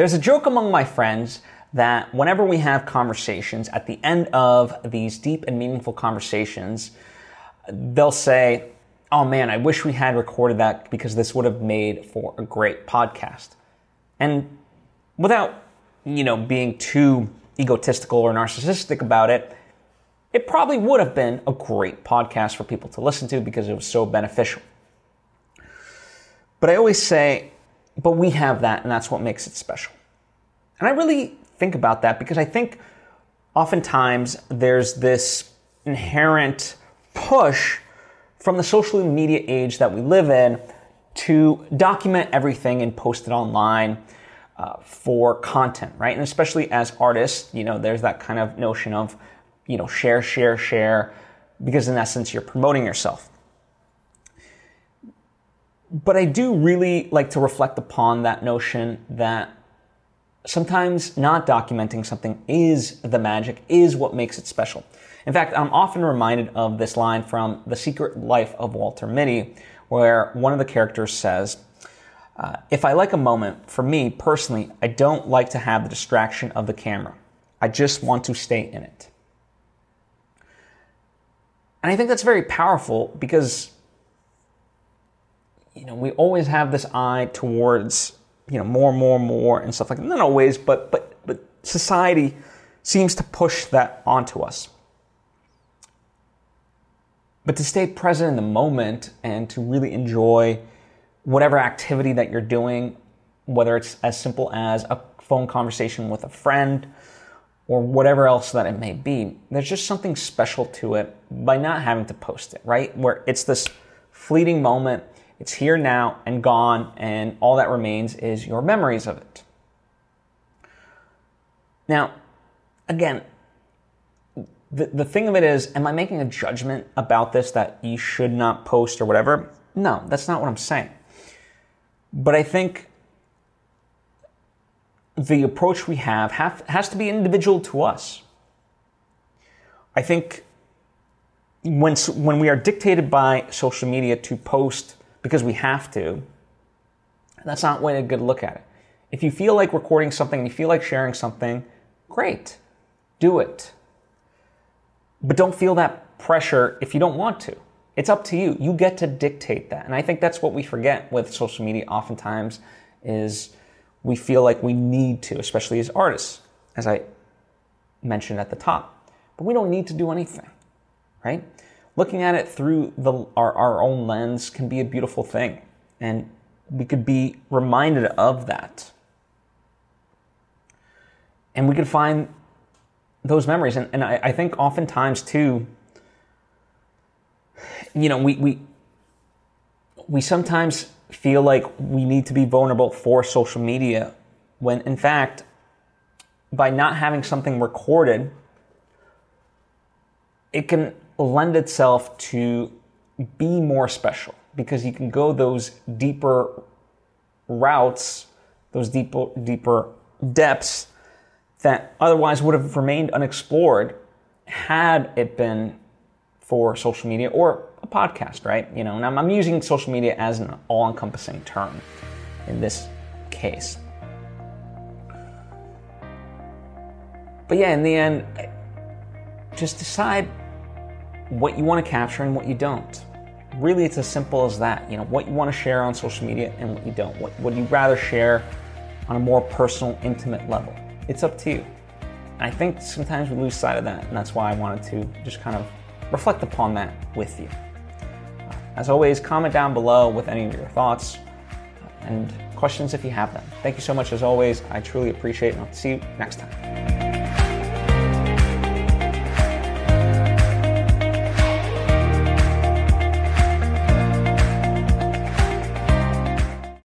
There's a joke among my friends that whenever we have conversations, at the end of these deep and meaningful conversations, they'll say, Oh man, I wish we had recorded that because this would have made for a great podcast. And without, you know, being too egotistical or narcissistic about it, it probably would have been a great podcast for people to listen to because it was so beneficial. But I always say, but we have that, and that's what makes it special. And I really think about that because I think oftentimes there's this inherent push from the social media age that we live in to document everything and post it online uh, for content, right? And especially as artists, you know, there's that kind of notion of, you know, share, share, share, because in essence, you're promoting yourself. But I do really like to reflect upon that notion that sometimes not documenting something is the magic, is what makes it special. In fact, I'm often reminded of this line from The Secret Life of Walter Mitty, where one of the characters says, uh, If I like a moment, for me personally, I don't like to have the distraction of the camera. I just want to stay in it. And I think that's very powerful because you know, we always have this eye towards, you know, more, more, more and stuff like that. Not always, but but but society seems to push that onto us. But to stay present in the moment and to really enjoy whatever activity that you're doing, whether it's as simple as a phone conversation with a friend or whatever else that it may be, there's just something special to it by not having to post it, right? Where it's this fleeting moment it's here now and gone, and all that remains is your memories of it. Now, again, the, the thing of it is, am I making a judgment about this that you should not post or whatever? No, that's not what I'm saying. But I think the approach we have, have has to be individual to us. I think when, when we are dictated by social media to post because we have to, that's not way a good look at it. If you feel like recording something, you feel like sharing something, great, do it. But don't feel that pressure if you don't want to. It's up to you. You get to dictate that. And I think that's what we forget with social media oftentimes is we feel like we need to, especially as artists, as I mentioned at the top. But we don't need to do anything, right? Looking at it through the, our, our own lens can be a beautiful thing. And we could be reminded of that. And we could find those memories. And, and I, I think oftentimes too, you know, we, we, we sometimes feel like we need to be vulnerable for social media when in fact, by not having something recorded, it can lend itself to be more special because you can go those deeper routes, those deeper deeper depths that otherwise would have remained unexplored had it been for social media or a podcast, right? You know, and I'm, I'm using social media as an all-encompassing term in this case. But yeah, in the end, just decide what you want to capture and what you don't. Really, it's as simple as that. You know, what you want to share on social media and what you don't. What would you rather share on a more personal, intimate level? It's up to you. And I think sometimes we lose sight of that, and that's why I wanted to just kind of reflect upon that with you. As always, comment down below with any of your thoughts and questions if you have them. Thank you so much as always. I truly appreciate it, and I'll see you next time.